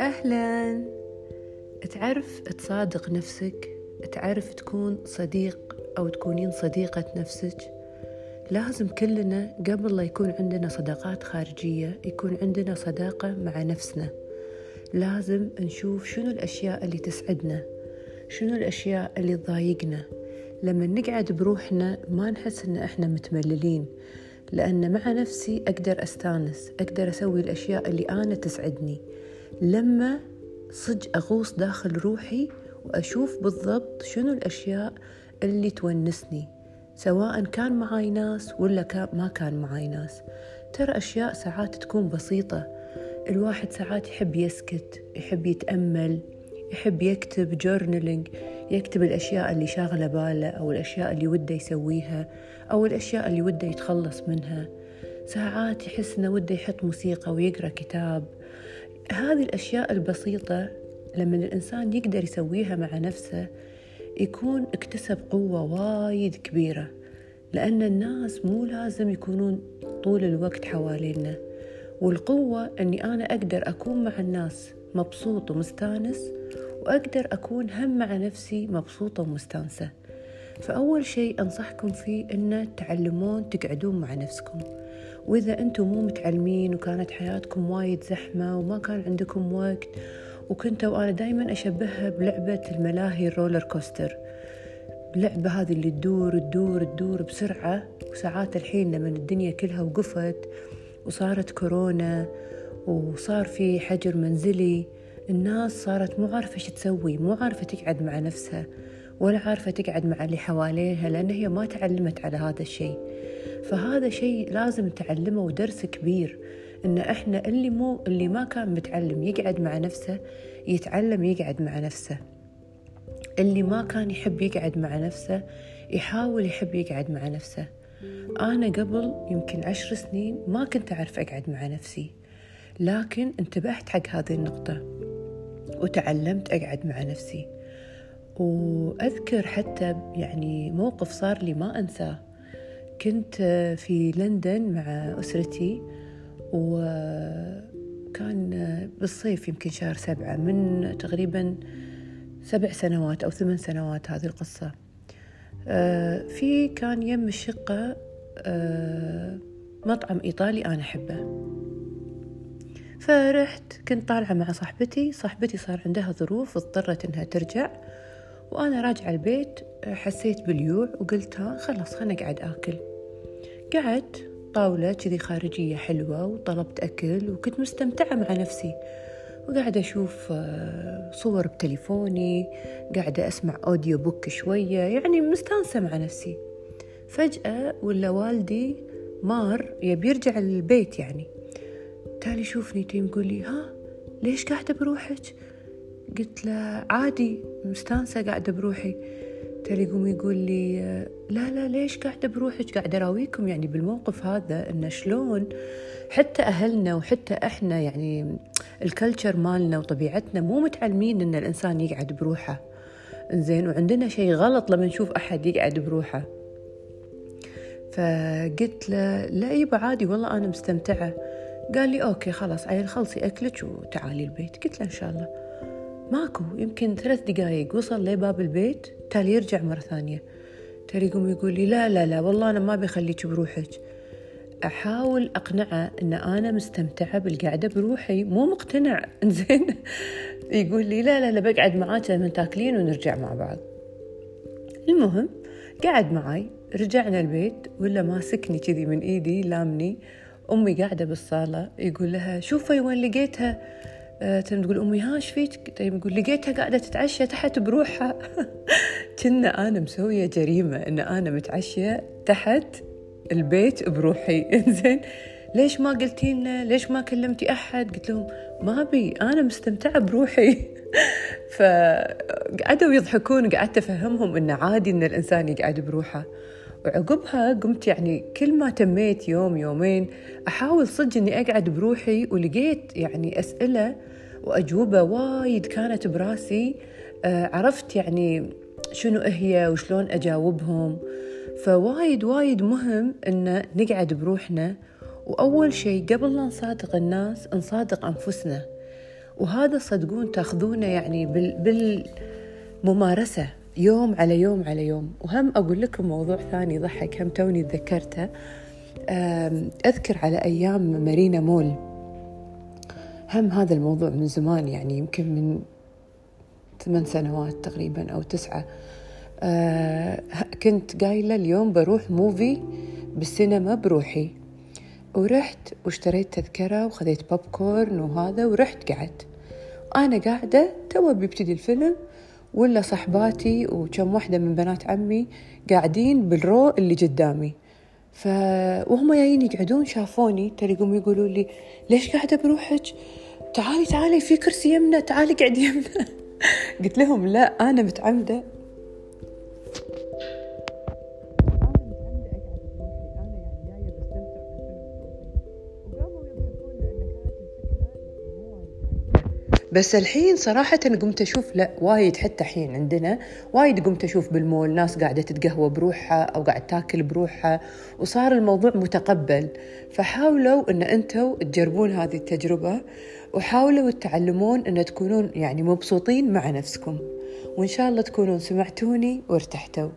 أهلا. تعرف تصادق نفسك؟ تعرف تكون صديق أو تكونين صديقة نفسك؟ لازم كلنا قبل لا يكون عندنا صداقات خارجية يكون عندنا صداقة مع نفسنا. لازم نشوف شنو الأشياء اللي تسعدنا شنو الأشياء اللي تضايقنا. لما نقعد بروحنا ما نحس إن إحنا متمللين. لأن مع نفسي أقدر أستانس أقدر أسوي الأشياء اللي أنا تسعدني. لما صج أغوص داخل روحي وأشوف بالضبط شنو الأشياء اللي تونسني سواء كان معاي ناس ولا ما كان معاي ناس. ترى أشياء ساعات تكون بسيطة. الواحد ساعات يحب يسكت يحب يتأمل. يحب يكتب جورنالينج يكتب الأشياء اللي شاغلة باله أو الأشياء اللي وده يسويها أو الأشياء اللي وده يتخلص منها. ساعات يحس إنه وده يحط موسيقى ويقرأ كتاب. هذه الأشياء البسيطة لما الإنسان يقدر يسويها مع نفسه يكون اكتسب قوة وايد كبيرة لأن الناس مو لازم يكونون طول الوقت حوالينا. والقوة أني أنا أقدر أكون مع الناس مبسوط ومستانس وأقدر أكون هم مع نفسي مبسوطة ومستانسة. فأول شيء أنصحكم فيه أن تعلمون تقعدون مع نفسكم. وإذا أنتم مو متعلمين وكانت حياتكم وايد زحمة وما كان عندكم وقت وكنت وأنا دايما أشبهها بلعبة الملاهي ال roller coaster. اللعبة هذه اللي تدور تدور تدور بسرعة وساعات الحين لما الدنيا كلها وقفت وصارت كورونا وصار في حجر منزلي الناس صارت مو عارفة شو تسوي مو عارفة تقعد مع نفسها ولا عارفة تقعد مع اللي حواليها لأن هي ما تعلمت على هذا الشيء. فهذا شيء لازم نتعلمه ودرس كبير إن إحنا اللي مو اللي ما كان متعلم يقعد مع نفسه يتعلم يقعد مع نفسه. اللي ما كان يحب يقعد مع نفسه يحاول يحب يقعد مع نفسه. أنا قبل يمكن عشر سنين ما كنت أعرف أقعد مع نفسي لكن انتبهت حق هذه النقطة. وتعلمت أقعد مع نفسي. وأذكر حتى يعني موقف صار لي ما أنساه. كنت في لندن مع أسرتي وكان بالصيف يمكن شهر سبعة من تقريبا سبع سنوات أو ثمان سنوات هذه القصة. في كان يم الشقة مطعم إيطالي أنا أحبه. فرحت. كنت طالعة مع صاحبتي. صاحبتي صار عندها ظروف اضطرت إنها ترجع. وأنا راجعة البيت حسيت باليوع وقلت ها خلاص خلنا أقعد آكل. قعدت طاولة كذي خارجية حلوة وطلبت أكل وكنت مستمتعة مع نفسي. وقاعدة أشوف صور بتليفوني قاعدة أسمع أوديو بوك شوية يعني مستانسة مع نفسي. فجأة ولا والدي مار يبي يرجع البيت يعني. تالي يشوفني تيم يقول لي ها؟ ليش قاعدة بروحك؟ قلت له عادي مستانسة قاعدة بروحي. تالي يقوم يقول لي لا لا ليش قاعدة بروحك؟ قاعدة أراويكم يعني بالموقف هذا إنه شلون؟ حتى أهلنا وحتى إحنا يعني ال culture مالنا وطبيعتنا مو متعلمين إن الإنسان يقعد بروحه. زين وعندنا شيء غلط لما نشوف أحد يقعد بروحه. فقلت له لا يبا عادي والله أنا مستمتعة. قال لي okay خلاص عيل خلصي أكلك وتعالي البيت. قلت له إن شاء الله. ماكو يمكن ثلاث دقايق وصل لباب البيت تالي يرجع مرة ثانية. تالي يقوم يقول لي لا لا لا والله أنا ما بخليك بروحك. أحاول أقنعه أن أنا مستمتعة بالقعدة بروحي مو مقتنع. إنزين يقول لي لا لا لا بقعد معاك لما تاكلين ونرجع مع بعض. المهم قعد معاي رجعنا البيت ولا ماسكني كذي من إيدي لامني أمي قاعدة بالصالة يقول لها شوفي وين لقيتها؟ أه تقول أمي ها إيش فيك؟ طيب يقول لقيتها قاعدة تتعشى تحت بروحها. كنا أنا مسوية جريمة إن أنا متعشية تحت البيت بروحي. إنزين ليش ما قلتي لنا ليش ما كلمتي أحد؟ قلت لهم ما بي أنا مستمتعة بروحي. فقعدوا يضحكون قعدت أفهمهم انه عادي إن الإنسان يقعد بروحه. وعقبها قمت يعني كل ما تميت يوم يومين أحاول صدق إني أقعد بروحي ولقيت يعني أسئلة وأجوبة وايد كانت براسي. آه عرفت يعني شنو هي وشلون أجاوبهم. فوايد وايد مهم إن نقعد بروحنا. وأول شيء قبل لا نصادق الناس نصادق أنفسنا. وهذا صدقون تاخذونه يعني بالممارسة. يوم على يوم على يوم. وهم أقول لكم موضوع ثاني ضحك هم توني تذكرته. أذكر على أيام مارينا مول. هم هذا الموضوع من زمان يعني يمكن من ثمان سنوات تقريبا أو تسعة. أه كنت قايلة اليوم بروح موفي بالسينما بروحي. ورحت واشتريت تذكرة وخذيت بوب كورن وهذا ورحت قعدت. أنا قاعدة تو بيبتدي الفيلم ولا صحباتي وكم واحدة من بنات عمي قاعدين بال row اللي قدامي. ف وهم جايين يقعدون شافوني. تلاقيهم يقولوا لي ليش قاعدة بروحك؟ تعالي تعالي في كرسي يمنا تعالي قعد يمنا قلت لهم لا أنا متعمدة. بس الحين صراحة قمت أشوف لا وايد حتى الحين عندنا وايد قمت أشوف بالمول ناس قاعدة تتقهوى بروحها أو قاعد تاكل بروحها وصار الموضوع متقبل. فحاولوا أن أنتوا تجربون هذه التجربة وحاولوا تعلمون أن تكونون يعني مبسوطين مع نفسكم. وإن شاء الله تكونون سمعتوني وارتحتوا.